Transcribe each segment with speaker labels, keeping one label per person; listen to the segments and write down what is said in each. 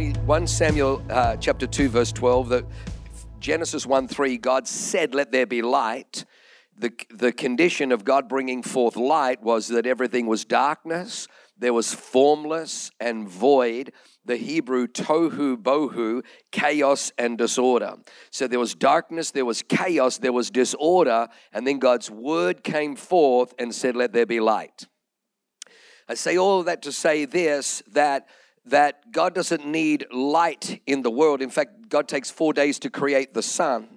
Speaker 1: me 1 Samuel uh, chapter 2 verse 12 that Genesis 1 3 God said let there be light the, the condition of God bringing forth light was that everything was darkness there was formless and void the Hebrew tohu bohu, chaos and disorder. So there was darkness, there was chaos, there was disorder, and then God's word came forth and said, Let there be light. I say all of that to say this that that God doesn't need light in the world. In fact, God takes four days to create the sun.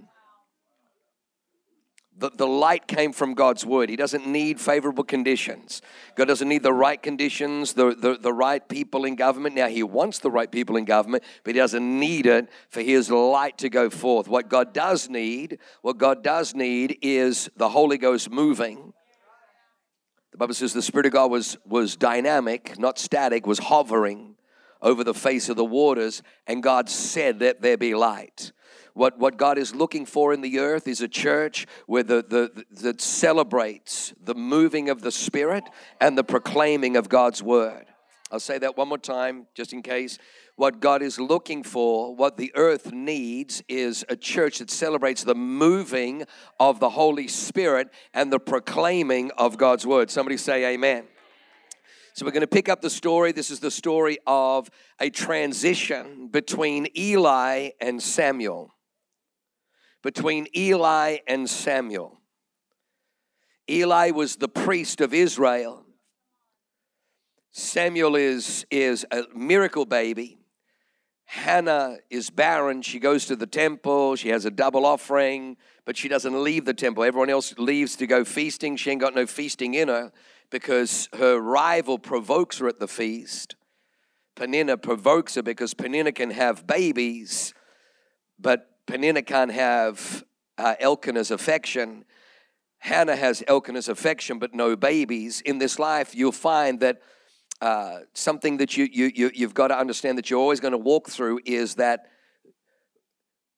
Speaker 1: The, the light came from God's word. He doesn't need favorable conditions. God doesn't need the right conditions, the, the, the right people in government. Now, He wants the right people in government, but He doesn't need it for His light to go forth. What God does need, what God does need is the Holy Ghost moving. The Bible says the Spirit of God was, was dynamic, not static, was hovering over the face of the waters, and God said, Let there be light. What, what God is looking for in the earth is a church where the, the, that celebrates the moving of the Spirit and the proclaiming of God's word. I'll say that one more time, just in case. What God is looking for, what the earth needs, is a church that celebrates the moving of the Holy Spirit and the proclaiming of God's word. Somebody say, Amen. So we're going to pick up the story. This is the story of a transition between Eli and Samuel. Between Eli and Samuel. Eli was the priest of Israel. Samuel is, is a miracle baby. Hannah is barren. She goes to the temple. She has a double offering, but she doesn't leave the temple. Everyone else leaves to go feasting. She ain't got no feasting in her because her rival provokes her at the feast. Peninnah provokes her because Peninnah can have babies, but Peninnah can't have uh, Elkanah's affection. Hannah has Elkanah's affection, but no babies. In this life, you'll find that uh, something that you, you, you, you've got to understand that you're always going to walk through is that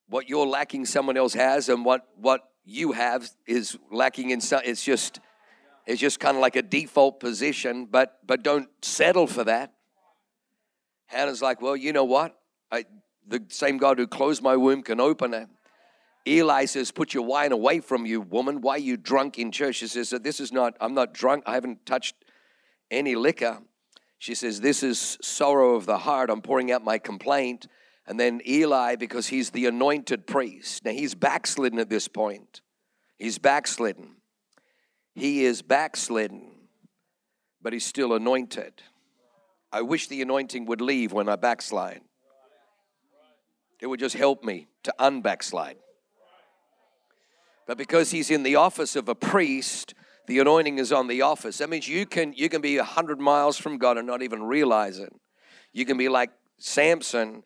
Speaker 1: what you're lacking, someone else has, and what, what you have is lacking in some. It's just it's just kind of like a default position, but but don't settle for that. Hannah's like, well, you know what? I, the same God who closed my womb can open it. Eli says, Put your wine away from you, woman. Why are you drunk in church? She says, This is not, I'm not drunk. I haven't touched any liquor. She says, This is sorrow of the heart. I'm pouring out my complaint. And then Eli, because he's the anointed priest, now he's backslidden at this point. He's backslidden. He is backslidden, but he's still anointed. I wish the anointing would leave when I backslide. It would just help me to unbackslide. But because he's in the office of a priest, the anointing is on the office. That means you can you can be a hundred miles from God and not even realize it. You can be like Samson,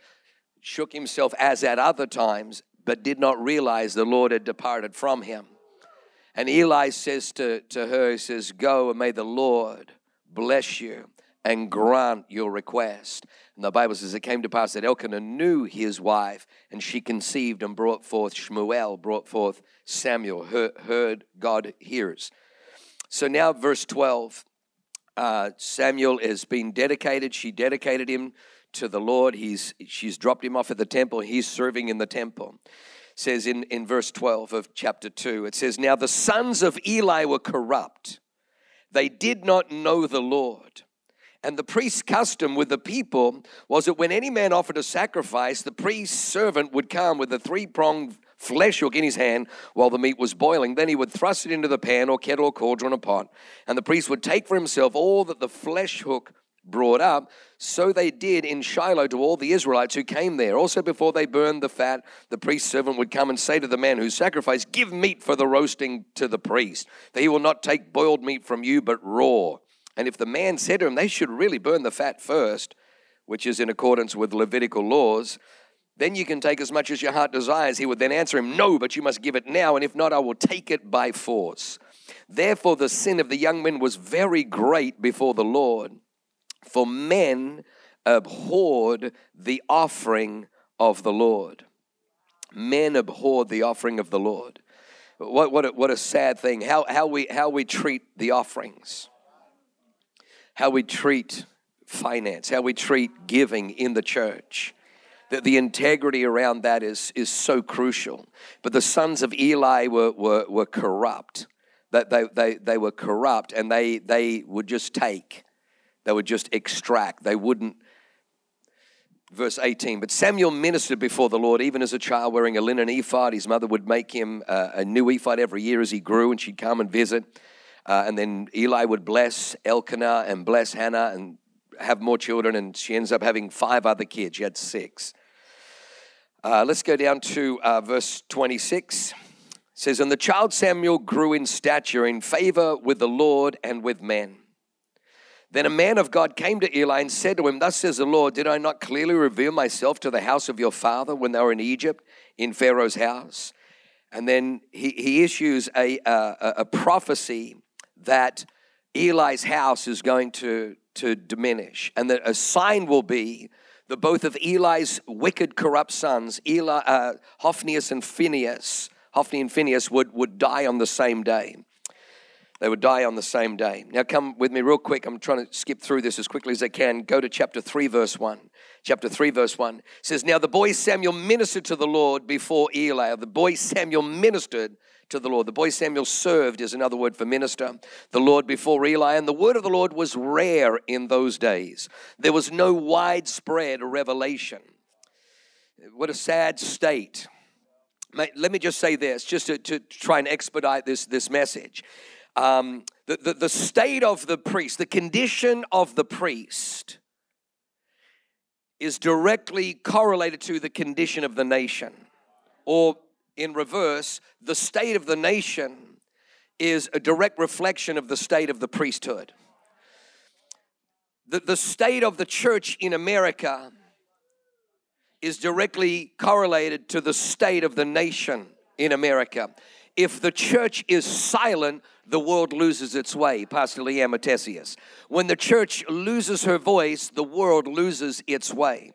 Speaker 1: shook himself as at other times, but did not realize the Lord had departed from him. And Eli says to, to her, he says, Go and may the Lord bless you and grant your request. And the Bible says it came to pass that Elkanah knew his wife, and she conceived and brought forth Shmuel, brought forth Samuel, heard, heard God hears. So now, verse 12 uh, Samuel is being dedicated. She dedicated him to the Lord. He's, she's dropped him off at the temple. He's serving in the temple says in, in verse 12 of chapter 2, it says, Now the sons of Eli were corrupt. They did not know the Lord. And the priest's custom with the people was that when any man offered a sacrifice, the priest's servant would come with a three pronged flesh hook in his hand while the meat was boiling. Then he would thrust it into the pan or kettle or cauldron or pot. And the priest would take for himself all that the flesh hook brought up. So they did in Shiloh to all the Israelites who came there. Also, before they burned the fat, the priest's servant would come and say to the man who sacrificed, Give meat for the roasting to the priest, for he will not take boiled meat from you, but raw. And if the man said to him, They should really burn the fat first, which is in accordance with Levitical laws, Then you can take as much as your heart desires. He would then answer him, No, but you must give it now, and if not, I will take it by force. Therefore, the sin of the young men was very great before the Lord, for men abhorred the offering of the Lord. Men abhorred the offering of the Lord. What, what, a, what a sad thing. How, how, we, how we treat the offerings, how we treat finance, how we treat giving in the church. The, the integrity around that is, is so crucial. But the sons of Eli were, were, were corrupt. That they, they, they were corrupt and they, they would just take, they would just extract. They wouldn't, verse 18 but samuel ministered before the lord even as a child wearing a linen ephod. His mother would make him a, a new ephod every year as he grew and she'd come and visit. Uh, and then eli would bless elkanah and bless hannah and have more children and she ends up having five other kids. She had six. Uh, let's go down to uh, verse 26 it says and the child samuel grew in stature in favor with the lord and with men then a man of God came to Eli and said to him, Thus says the Lord, Did I not clearly reveal myself to the house of your father when they were in Egypt, in Pharaoh's house? And then he, he issues a, a, a prophecy that Eli's house is going to, to diminish, and that a sign will be that both of Eli's wicked, corrupt sons, Eli, uh, Hophnius and Phineas, Hophni and Phineas, would, would die on the same day. They would die on the same day. Now, come with me real quick. I'm trying to skip through this as quickly as I can. Go to chapter 3, verse 1. Chapter 3, verse 1 says, Now the boy Samuel ministered to the Lord before Eli. The boy Samuel ministered to the Lord. The boy Samuel served is another word for minister. The Lord before Eli. And the word of the Lord was rare in those days. There was no widespread revelation. What a sad state. Let me just say this, just to, to try and expedite this, this message um, the, the, the state of the priest, the condition of the priest, is directly correlated to the condition of the nation. Or in reverse, the state of the nation is a direct reflection of the state of the priesthood. The, the state of the church in America is directly correlated to the state of the nation in America. If the church is silent, the world loses its way, Pastor Leanne Matthesius. When the church loses her voice, the world loses its way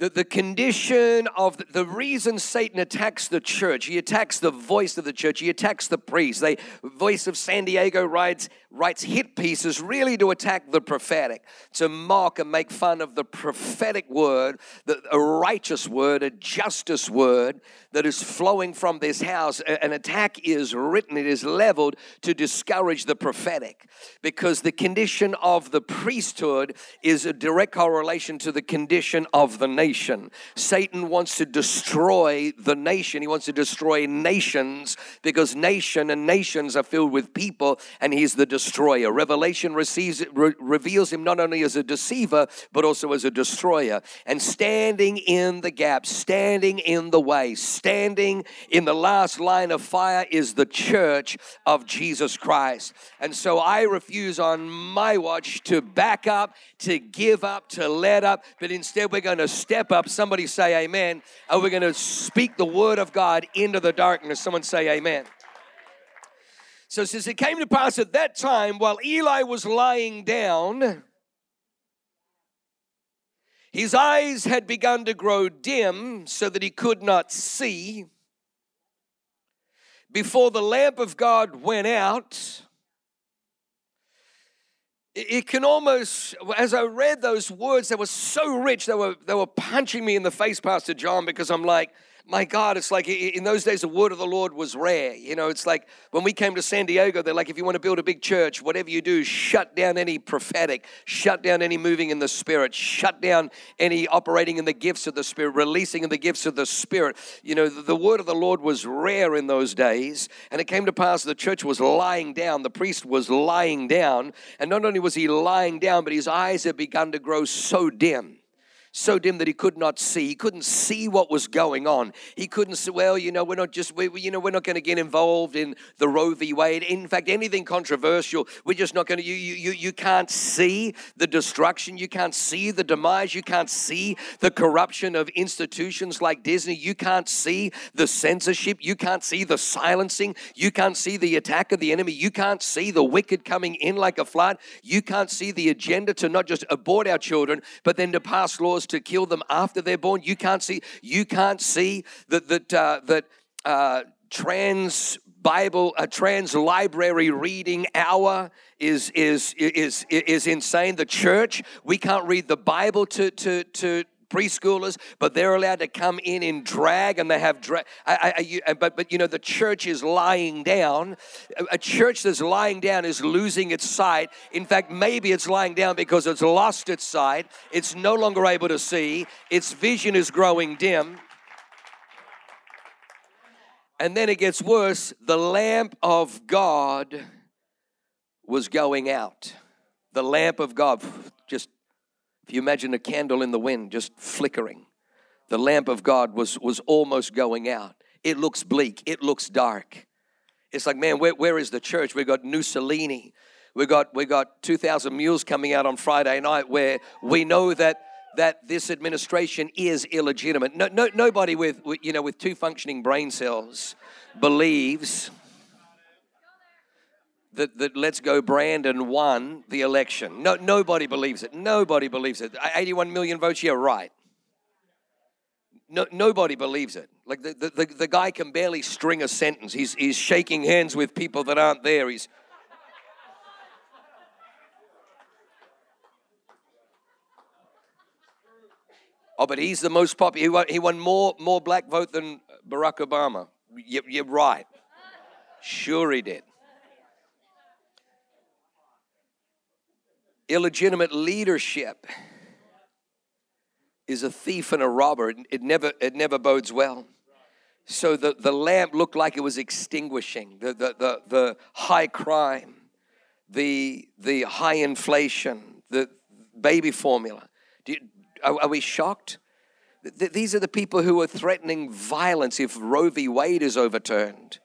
Speaker 1: the, the condition of the, the, reason Satan attacks the church, he attacks the voice of the church, he attacks the priest. The voice of San Diego writes, writes hit pieces really to attack the prophetic, to mock and make fun of the prophetic word, the, a righteous word, a justice word that is flowing from this house. An attack is written, it is leveled to discourage the prophetic because the condition of the priesthood is a direct correlation to the condition of the nation nation. Satan wants to destroy the nation. He wants to destroy nations because nation and nations are filled with people and he's the destroyer. Revelation receives, re- reveals him not only as a deceiver but also as a destroyer. And standing in the gap, standing in the way, standing in the last line of fire is the church of Jesus Christ. And so I refuse on my watch to back up, to give up, to let up, but instead we're going to step step up. Somebody say amen. Are we going to speak the word of God into the darkness? Someone say amen. So it says, It came to pass at that time while Eli was lying down, his eyes had begun to grow dim so that he could not see. Before the lamp of God went out, it can almost as i read those words they were so rich they were they were punching me in the face pastor john because i'm like my God, it's like in those days, the word of the Lord was rare. You know, it's like when we came to San Diego, they're like, if you want to build a big church, whatever you do, shut down any prophetic, shut down any moving in the Spirit, shut down any operating in the gifts of the Spirit, releasing in the gifts of the Spirit. You know, the, the word of the Lord was rare in those days. And it came to pass the church was lying down, the priest was lying down. And not only was he lying down, but his eyes had begun to grow so dim so dim that he could not see. He couldn't see what was going on. He couldn't say, well, you know, we're not just, we, you know, we're not going to get involved in the Roe v. Wade. In fact, anything controversial, we're just not going to, you, you, you can't see the destruction. You can't see the demise. You can't see the corruption of institutions like Disney. You can't see the censorship. You can't see the silencing. You can't see the attack of the enemy. You can't see the wicked coming in like a flood. You can't see the agenda to not just abort our children, but then to pass laws to kill them after they're born. You can't see. You can't see that that uh, that uh, trans Bible, a trans library reading hour is is is is insane. The church, we can't read the Bible to to to preschoolers, but they're allowed to come in in drag, and they have drag. but but you know the church is lying down. A church that's lying down is losing its sight. In fact, maybe it's lying down because it's lost its sight. It's no longer able to see. Its vision is growing dim. And then it gets worse. The lamp of God was going out. The lamp of God if you imagine a candle in the wind just flickering, the lamp of God was, was almost going out. It looks bleak, it looks dark. It's like, man, where, where is the church? We got Mussolini. We got we got 2,000 Mules coming out on Friday night where we know that that this administration is illegitimate. No, no, nobody with, with you know with two functioning brain cells believes that, that Let's Go Brandon won the election. No, nobody believes it. Nobody believes it. 81 million votes, yeah, right. No, nobody believes it. Like the, the, the, the guy can barely string a sentence. He's, he's shaking hands with people that aren't there. He's Oh, but he's the most popular. He won, he won more, more black vote than Barack Obama. You, you're right. Sure, he did. Illegitimate leadership is a thief and a robber. It never, it never bodes well. So the, the lamp looked like it was extinguishing. The, the, the, the high crime, the, the high inflation, the baby formula. You, are, are, we shocked? These are the people who are threatening violence if Roe v. Wade is overturned.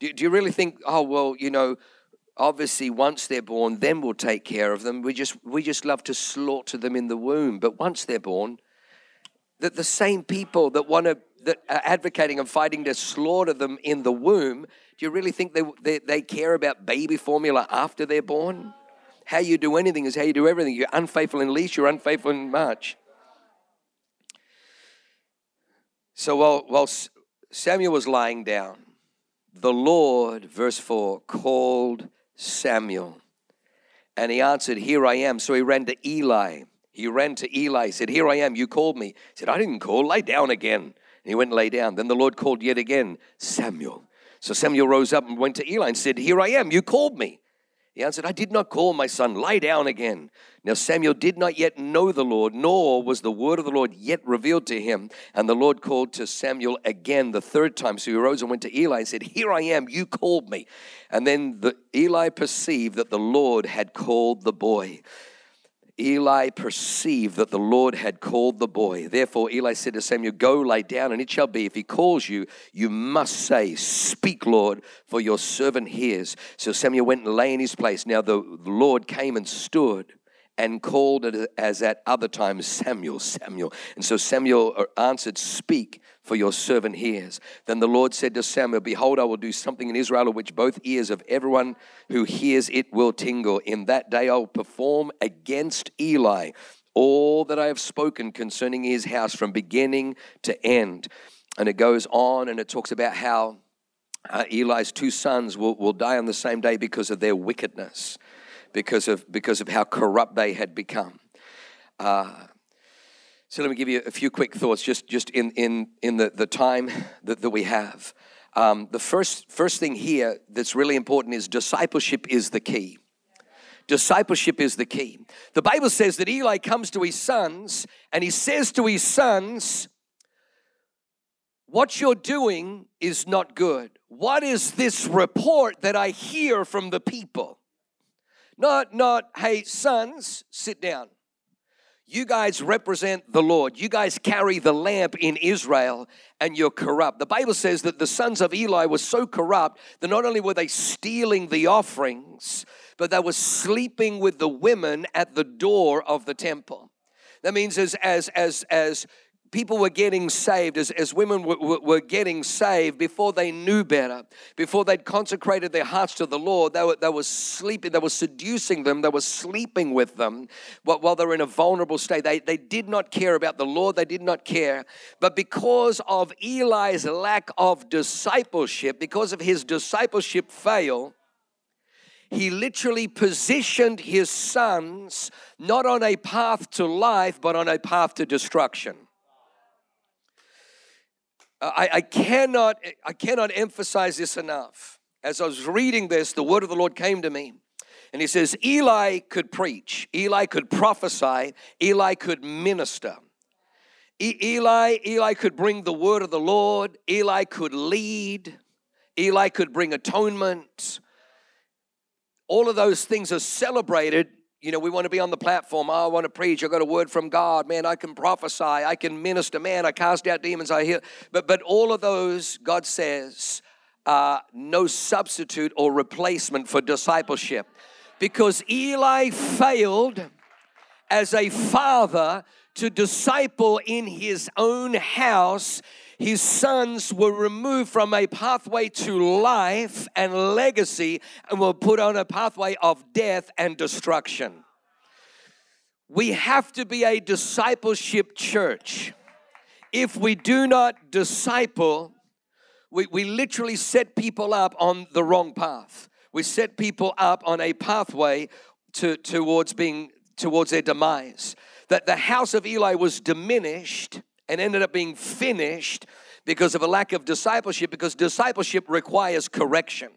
Speaker 1: Do, do you really think, oh, well, you know, obviously once they're born then we'll take care of them. We just we just love to slaughter them in the womb. But once they're born that the same people that want to that are advocating and fighting to slaughter them in the womb do you really think they, they, they care about baby formula after they're born? How you do anything is how you do everything. You're unfaithful in least you're unfaithful in much. So while, while samuel was lying down the lord verse 4 called Samuel. And he answered, Here I am. So he ran to Eli. He ran to Eli, said, Here I am, you called me. He said, I didn't call, lay down again. And he went and lay down. Then the Lord called yet again, Samuel. So Samuel rose up and went to Eli and said, Here I am, you called me. He answered, I did not call my son, lie down again. Now Samuel did not yet know the Lord, nor was the word of the Lord yet revealed to him. And the Lord called to Samuel again the third time. So he arose and went to Eli and said, Here I am, you called me. And then the, Eli perceived that the Lord had called the boy. Eli perceived that the Lord had called the boy. Therefore, Eli said to Samuel, Go lay down, and it shall be, if he calls you, you must say, Speak, Lord, for your servant hears. So Samuel went and lay in his place. Now the Lord came and stood and called as at other times Samuel, Samuel. And so Samuel uh, answered, Speak, for your servant hears. Then the Lord said to Samuel, Behold, I will do something in Israel which both ears of everyone who hears it will tingle. In that day I will perform against Eli all that I have spoken concerning his house from beginning to end. And it goes on and it talks about how uh, Eli's two sons will, will die on the same day because of their wickedness, because of, because of how corrupt they had become. Uh, so let me give you a few quick thoughts just, just in, in, in the, the time that, that we have. Um, the first, first thing here that's really important is discipleship is the key. Discipleship is the key. The Bible says that Eli comes to his sons and he says to his sons, What you're doing is not good. What is this report that I hear from the people? Not, not, hey, sons, sit down. You guys represent the Lord. You guys carry the lamp in Israel and you're corrupt. The Bible says that the sons of Eli were so corrupt that not only were they stealing the offerings, but they were sleeping with the women at the door of the temple. That means as as as as people were getting saved, as, as women were, were, getting saved before they knew better, before they'd consecrated their hearts to the Lord, they were, they were sleeping, they were seducing them, they were sleeping with them while they were in a vulnerable state. They, they did not care about the Lord, they did not care. But because of Eli's lack of discipleship, because of his discipleship fail, he literally positioned his sons not on a path to life, but on a path to destruction. Uh, I, I, cannot, I cannot emphasize this enough. As I was reading this, the word of the Lord came to me. And he says, Eli could preach, Eli could prophesy, Eli could minister. E- Eli, Eli could bring the word of the Lord, Eli could lead, Eli could bring atonement. All of those things are celebrated you know, we want to be on the platform. I want to preach. I got a word from God. Man, I can prophesy. I can minister. Man, I cast out demons. I hear. But but all of those, God says, uh, no substitute or replacement for discipleship, because Eli failed as a father to disciple in his own house his sons were removed from a pathway to life and legacy and were put on a pathway of death and destruction. We have to be a discipleship church. If we do not disciple, we, we literally set people up on the wrong path. We set people up on a pathway to, towards being towards their demise. That the house of Eli was diminished and ended up being finished because of a lack of discipleship, because discipleship requires correction.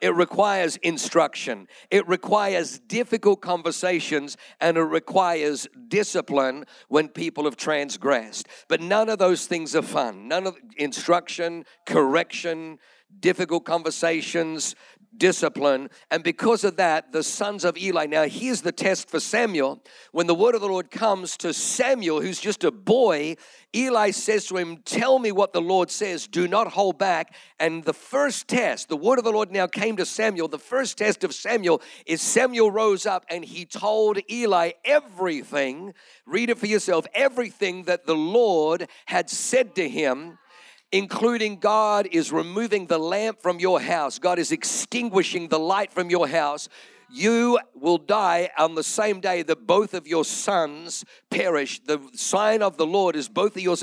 Speaker 1: It requires instruction. It requires difficult conversations and it requires discipline when people have transgressed. But none of those things are fun. None of instruction, correction, difficult conversations, discipline. And because of that, the sons of Eli. Now, here's the test for Samuel. When the word of the Lord comes to Samuel, who's just a boy, Eli says to him, Tell me what the Lord says. Do not hold back. And the first test, the word of the Lord now came to Samuel. The first test of Samuel is Samuel rose up and he told Eli everything. Read it for yourself. Everything that the Lord had said to him including God is removing the lamp from your house, God is extinguishing the light from your house. You will die on the same day that both of your sons perish. The sign of the Lord is both of your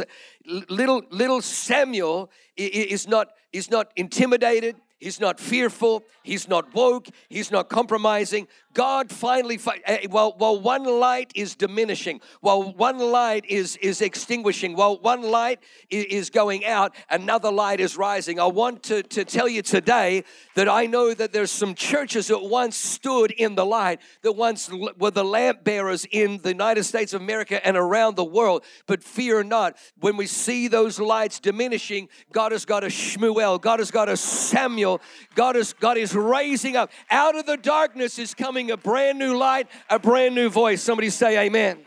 Speaker 1: little little Samuel is not is not intimidated. He's not fearful. He's not woke. He's not compromising. God finally, eh, while, while one light is diminishing, while one light is, is extinguishing, while one light is going out, another light is rising. I want to, to tell you today that I know that there's some churches that once stood in the light, that once were the lamp bearers in the United States of America and around the world. But fear not, when we see those lights diminishing, God has got a Shmuel, God has got a Samuel, God is, God is raising up. Out of the darkness is coming a brand new light, a brand new voice. Somebody say amen.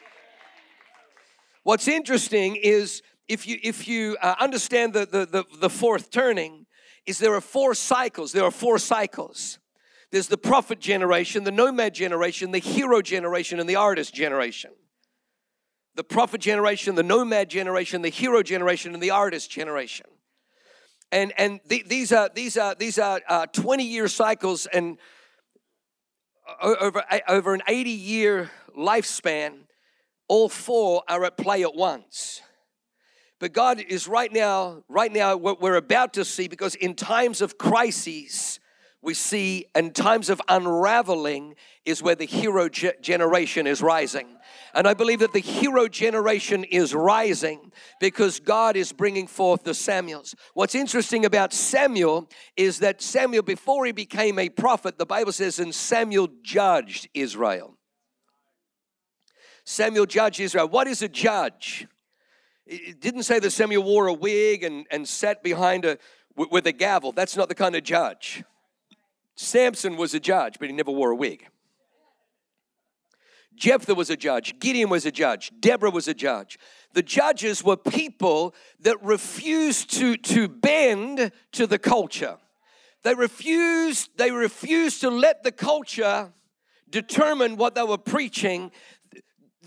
Speaker 1: What's interesting is if you if you uh, understand the, the, the the fourth turning, is there are four cycles. There are four cycles. There's the prophet generation, the nomad generation, the hero generation, and the artist generation. The prophet generation, the nomad generation, the hero generation, and the artist generation. And and the, these are these are these are uh, 20 year cycles and over, over an 80 year lifespan, all four are at play at once. But God is right now, right now, what we're about to see, because in times of crises, we see in times of unraveling is where the hero ge- generation is rising. And I believe that the hero generation is rising because God is bringing forth the Samuels. What's interesting about Samuel is that Samuel, before he became a prophet, the Bible says, and Samuel judged Israel. Samuel judged Israel. What is a judge? It didn't say that Samuel wore a wig and, and sat behind a with a gavel. That's not the kind of judge. Samson was a judge, but he never wore a wig. Jephthah was a judge, Gideon was a judge, Deborah was a judge. The judges were people that refused to, to bend to the culture. They refused, they refused to let the culture determine what they were preaching.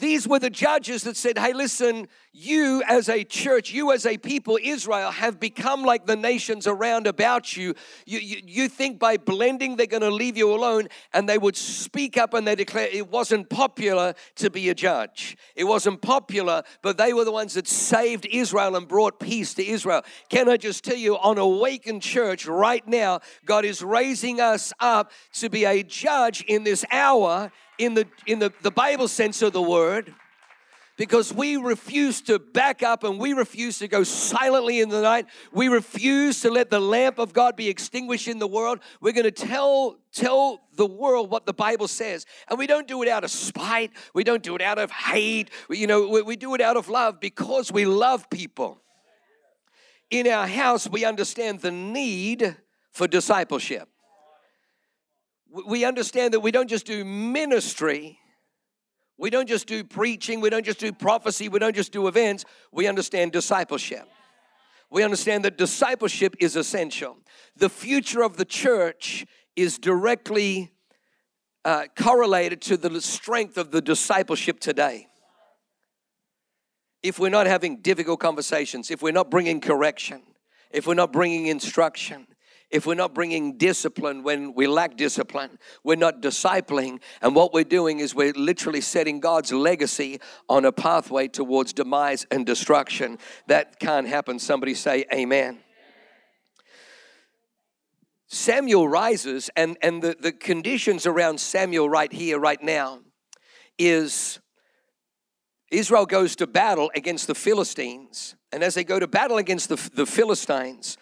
Speaker 1: These were the judges that said, Hey, listen, you as a church, you as a people, Israel, have become like the nations around about you. You, you, you think by blending they're going to leave you alone, and they would speak up and they declare it wasn't popular to be a judge. It wasn't popular, but they were the ones that saved Israel and brought peace to Israel. Can I just tell you, on Awaken Church right now, God is raising us up to be a judge in this hour in the in the, the Bible sense of the word because we refuse to back up and we refuse to go silently in the night. We refuse to let the lamp of God be extinguished in the world. We're going to tell tell the world what the Bible says. And we don't do it out of spite. We don't do it out of hate. You know, we, we do it out of love because we love people. In our house, we understand the need for discipleship we understand that we don't just do ministry, we don't just do preaching, we don't just do prophecy, we don't just do events, we understand discipleship. We understand that discipleship is essential. The future of the church is directly uh, correlated to the strength of the discipleship today. If we're not having difficult conversations, if we're not bringing correction, if we're not bringing instruction, if we're not bringing discipline when we lack discipline, we're not discipling. And what we're doing is we're literally setting God's legacy on a pathway towards demise and destruction. That can't happen. Somebody say, Amen. Samuel rises, and, and the, the conditions around Samuel right here, right now, is Israel goes to battle against the Philistines. And as they go to battle against the, the Philistines,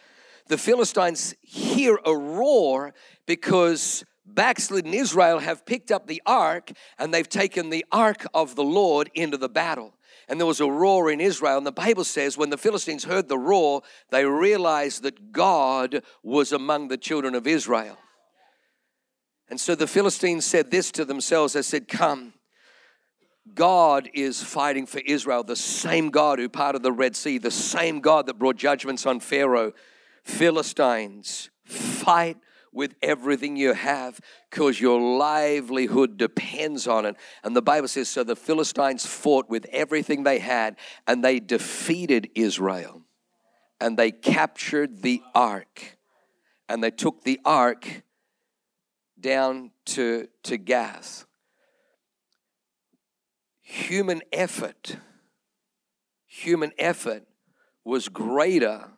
Speaker 1: the Philistines hear a roar because backslidden Israel have picked up the ark and they've taken the ark of the Lord into the battle. And there was a roar in Israel. And the Bible says when the Philistines heard the roar, they realized that God was among the children of Israel. And so the Philistines said this to themselves they said, Come, God is fighting for Israel, the same God who parted the Red Sea, the same God that brought judgments on Pharaoh Philistines, fight with everything you have because your livelihood depends on it. And the Bible says so the Philistines fought with everything they had and they defeated Israel and they captured the ark and they took the ark down to, to Gath. Human effort, human effort was greater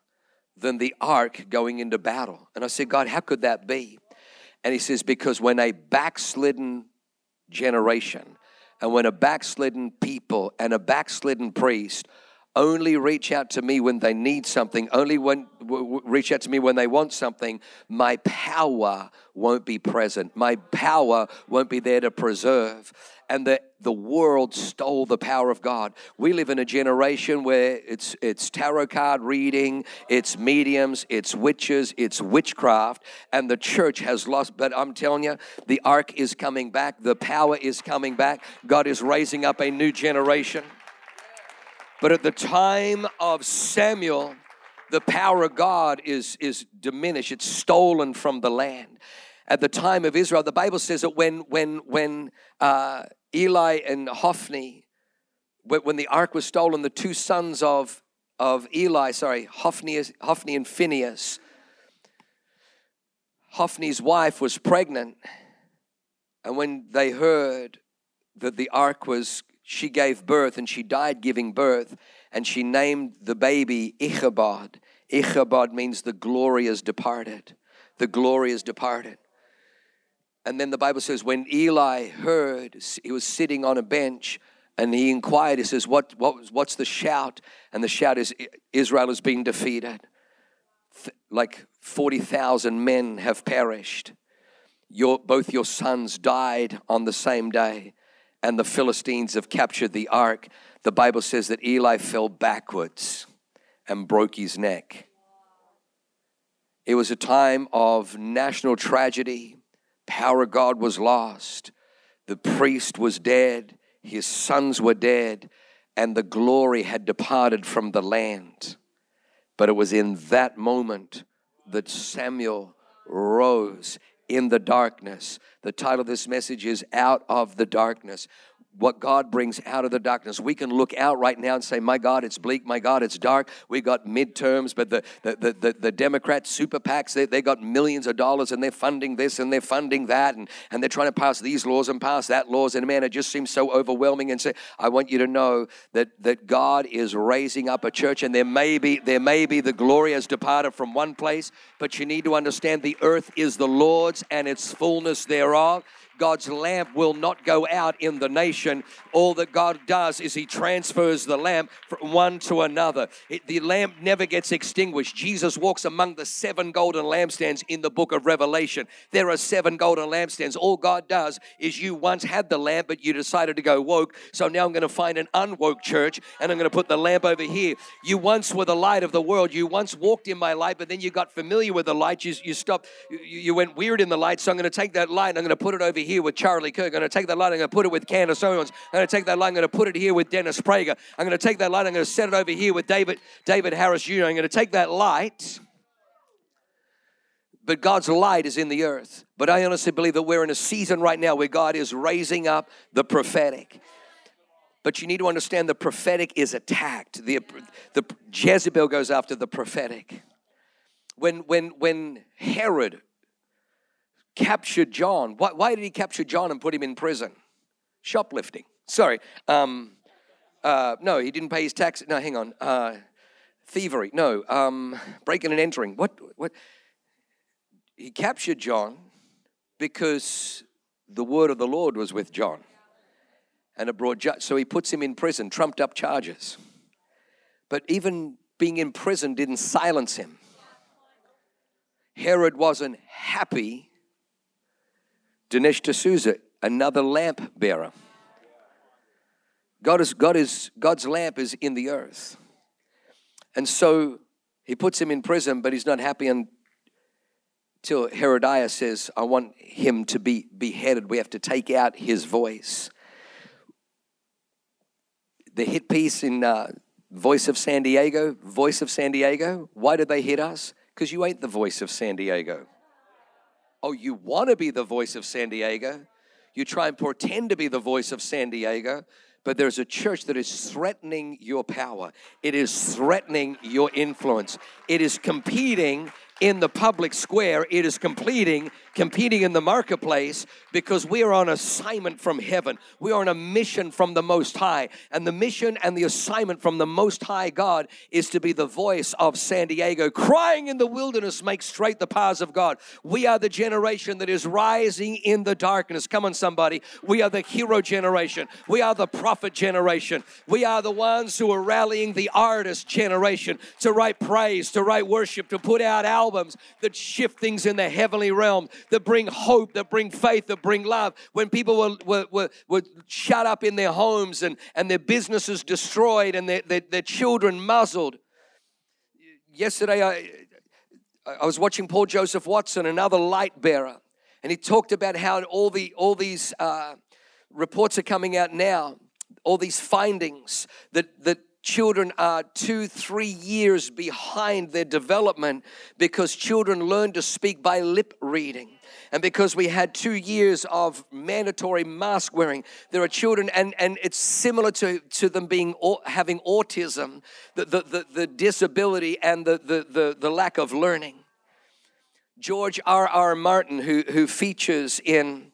Speaker 1: than the ark going into battle. And I said, God, how could that be? And he says, because when a backslidden generation and when a backslidden people and a backslidden priest only reach out to me when they need something, only when w- reach out to me when they want something, my power won't be present. My power won't be there to preserve. And the, the world stole the power of God. We live in a generation where it's it's tarot card reading, it's mediums, it's witches, it's witchcraft, and the church has lost. But I'm telling you, the ark is coming back, the power is coming back. God is raising up a new generation. But at the time of Samuel, the power of God is, is diminished, it's stolen from the land. At the time of Israel, the Bible says that when, when, when uh, Eli and Hophni, when the ark was stolen, the two sons of, of Eli, sorry, Hophni, Hophni and Phineas, Hophni's wife was pregnant. And when they heard that the ark was she gave birth and she died giving birth and she named the baby Ichabod. Ichabod means the glory is departed. The glory is departed. And then the Bible says, when Eli heard, he was sitting on a bench and he inquired, he says, what, what, What's the shout? And the shout is, Israel has been defeated. Like 40,000 men have perished. Your, both your sons died on the same day and the Philistines have captured the ark, the Bible says that Eli fell backwards and broke his neck. It was a time of national tragedy. Power of God was lost. The priest was dead. his sons were dead, and the glory had departed from the land. But it was in that moment that Samuel rose in the darkness. The title of this message is Out of the Darkness what God brings out of the darkness. We can look out right now and say, My God, it's bleak. My God, it's dark. We got midterms, but the, the, the, the, the Democrat super PACs, they, they got millions of dollars and they're funding this and they're funding that and, and they're trying to pass these laws and pass that laws. And man, it just seems so overwhelming. And say, I want you to know that, that God is raising up a church and there may be there may be the glory has departed from one place, but you need to understand the earth is the Lord's and its fullness thereof. God's lamp will not go out in the nation. All that God does is He transfers the lamp from one to another. It, the lamp never gets extinguished. Jesus walks among the seven golden lampstands in the book of Revelation. There are seven golden lampstands. All God does is you once had the lamp, but you decided to go woke. So now I'm going to find an unwoke church and I'm going to put the lamp over here. You once were the light of the world. You once walked in my light, but then you got familiar with the light. You, you stopped, you, you went weird in the light. So I'm going to take that light and I'm going to put it over here here with Charlie Kirk. I'm going to take that light. I'm going to put it with Candace Owens. I'm going to take that light. I'm going to put it here with Dennis Prager. I'm going to take that light. I'm going to set it over here with David, David Harris Jr. I'm going to take that light. But God's light is in the earth. But I honestly believe that we're in a season right now where God is raising up the prophetic. But you need to understand the prophetic is attacked. The, the Jezebel goes after the prophetic. When, when, when Herod captured John. Why, why, did he capture John and put him in prison? Shoplifting. Sorry. Um, uh, no, he didn't pay his tax. No, hang on. Uh, thievery. No. Um, breaking and entering. What? What? He captured John because the word of the Lord was with John, and it brought so he puts him in prison, trumped up charges. But even being in prison didn't silence him. Herod wasn't happy Dinesh D'Souza, another lamp bearer. God is, God is, God's lamp is in the earth. And so he puts him in prison, but he's not happy until Herodias says, I want him to be beheaded. We have to take out his voice. The hit piece in uh, Voice of San Diego, Voice of San Diego, why did they hit us? Because you ain't the voice of San Diego. Oh, you want to be the voice of San Diego? You try and pretend to be the voice of San Diego, but there's a church that is threatening your power. It is threatening your influence. It is competing in the public square. It is completing competing in the marketplace because we are on assignment from heaven. We are on a mission from the Most High. And the mission and the assignment from the Most High God is to be the voice of San Diego, crying in the wilderness, make straight the paths of God. We are the generation that is rising in the darkness. Come on, somebody. We are the hero generation. We are the prophet generation. We are the ones who are rallying the artist generation to write praise, to write worship, to put out albums that shift things in the heavenly realm that bring hope, that bring faith, that bring love. When people were, were, were, were shut up in their homes and, and their businesses destroyed and their, their, their children muzzled. Yesterday, I, I was watching Paul Joseph Watson, another light bearer, and he talked about how all, the, all these uh, reports are coming out now, all these findings that, that children are two, three years behind their development because children learn to speak by lip reading. And because we had two years of mandatory mask wearing, there are children, and, and it's similar to, to them being having autism, the, the, the, the disability and the, the, the, the lack of learning. George R. R. Martin, who, who features in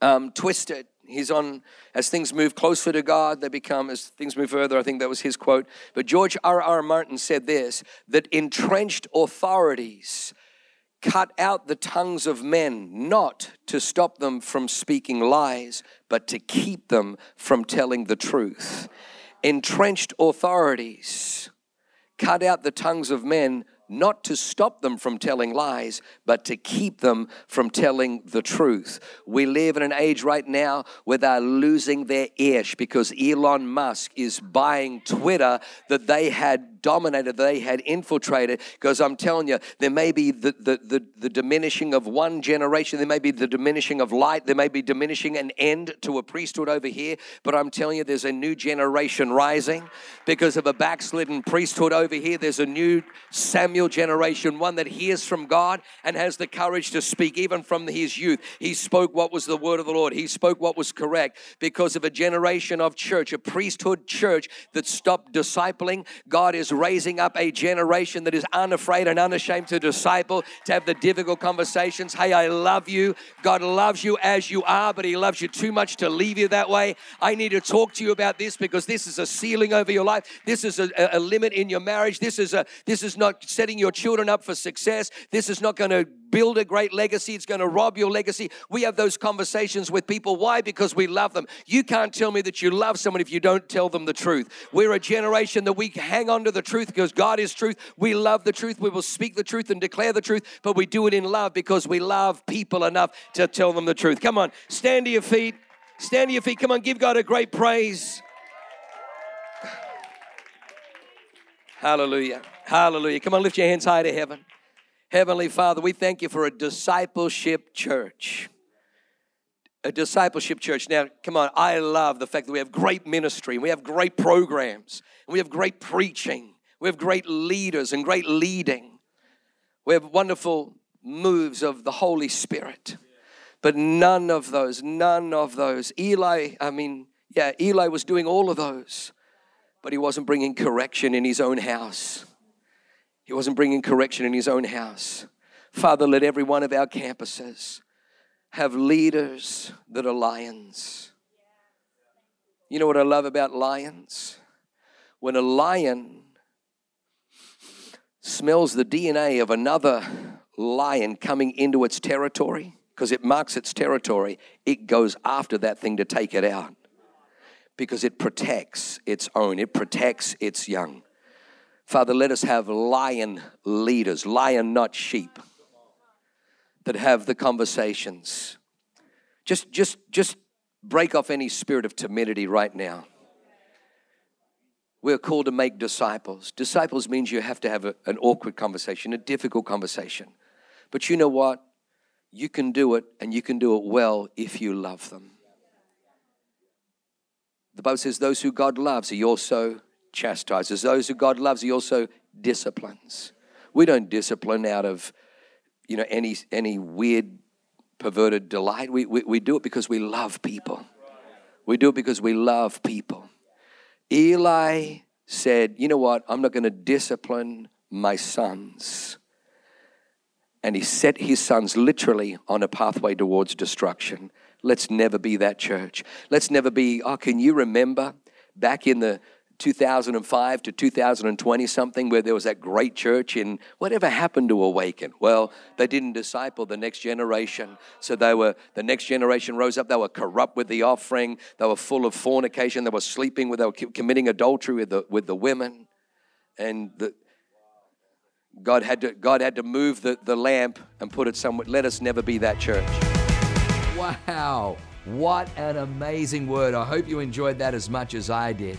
Speaker 1: um, Twisted, He's on, as things move closer to God, they become, as things move further, I think that was his quote. But George R. R. Martin said this that entrenched authorities cut out the tongues of men, not to stop them from speaking lies, but to keep them from telling the truth. Entrenched authorities cut out the tongues of men, not to stop them from telling lies, but to keep them from telling the truth. We live in an age right now where they're losing their ish because Elon Musk is buying Twitter that they had dominated, they had infiltrated. Because I'm telling you, there may be the, the, the, the, diminishing of one generation, there may be the diminishing of light, there may be diminishing an end to a priesthood over here. But I'm telling you, there's a new generation rising because of a backslidden priesthood over here. There's a new Samuel generation, one that hears from God and has the courage to speak, even from his youth. He spoke what was the word of the Lord, he spoke what was correct because of a generation of church, a priesthood church that stopped discipling. God is raising up a generation that is unafraid and unashamed to disciple, to have the difficult conversations. Hey, I love you. God loves you as you are, but He loves you too much to leave you that way. I need to talk to you about this because this is a ceiling over your life. This is a, a limit in your marriage. This is a this is not setting your children up for success. This is not going to build a great legacy. It's going to rob your legacy. We have those conversations with people. Why? Because we love them. You can't tell me that you love someone if you don't tell them the truth. We're a generation that we hang on to the truth because God is truth. We love the truth. We will speak the truth and declare the truth, but we do it in love because we love people enough to tell them the truth. Come on, stand to your feet. Stand to your feet. Come on, give God a great praise. Hallelujah. Hallelujah. Come on, lift your hands high to heaven. Heavenly Father, we thank you for a discipleship church. A discipleship church. Now, come on, I love the fact that we have great ministry, we have great programs, we have great preaching, we have great leaders and great leading. We have wonderful moves of the Holy Spirit. But none of those, none of those. Eli, I mean, yeah, Eli was doing all of those, but he wasn't bringing correction in his own house. He wasn't bringing correction in his own house. Father, let every one of our campuses have leaders that are lions. You know what I love about lions? When a lion smells the DNA of another lion coming into its territory, because it marks its territory, it goes after that thing to take it out because it protects its own, it protects its young. Father, let us have lion leaders, lion, not sheep, that have the conversations. Just, just, just break off any spirit of timidity right now. We're called to make disciples. Disciples means you have to have a, an awkward conversation, a difficult conversation. But you know what? You can do it and you can do it well if you love them. The Bible says, Those who God loves, He also chastises. Those who God loves, He also disciplines. We don't discipline out of you know any any weird perverted delight. We, we, we do it because we love people. We do it because we love people. Eli said, You know what? I'm not going to discipline my sons and he set his sons literally on a pathway towards destruction. Let's never be that church. Let's never be, oh, can you remember back in the 2005 to 2020 something where there was that great church in whatever happened to awaken well they didn't disciple the next generation so they were the next generation rose up they were corrupt with the offering they were full of fornication they were sleeping with they were committing adultery with the with the women and the God had to, God had to move the, the lamp and put it somewhere. Let us never be that church.
Speaker 2: Wow. What an amazing word. I hope you enjoyed that as much as I did.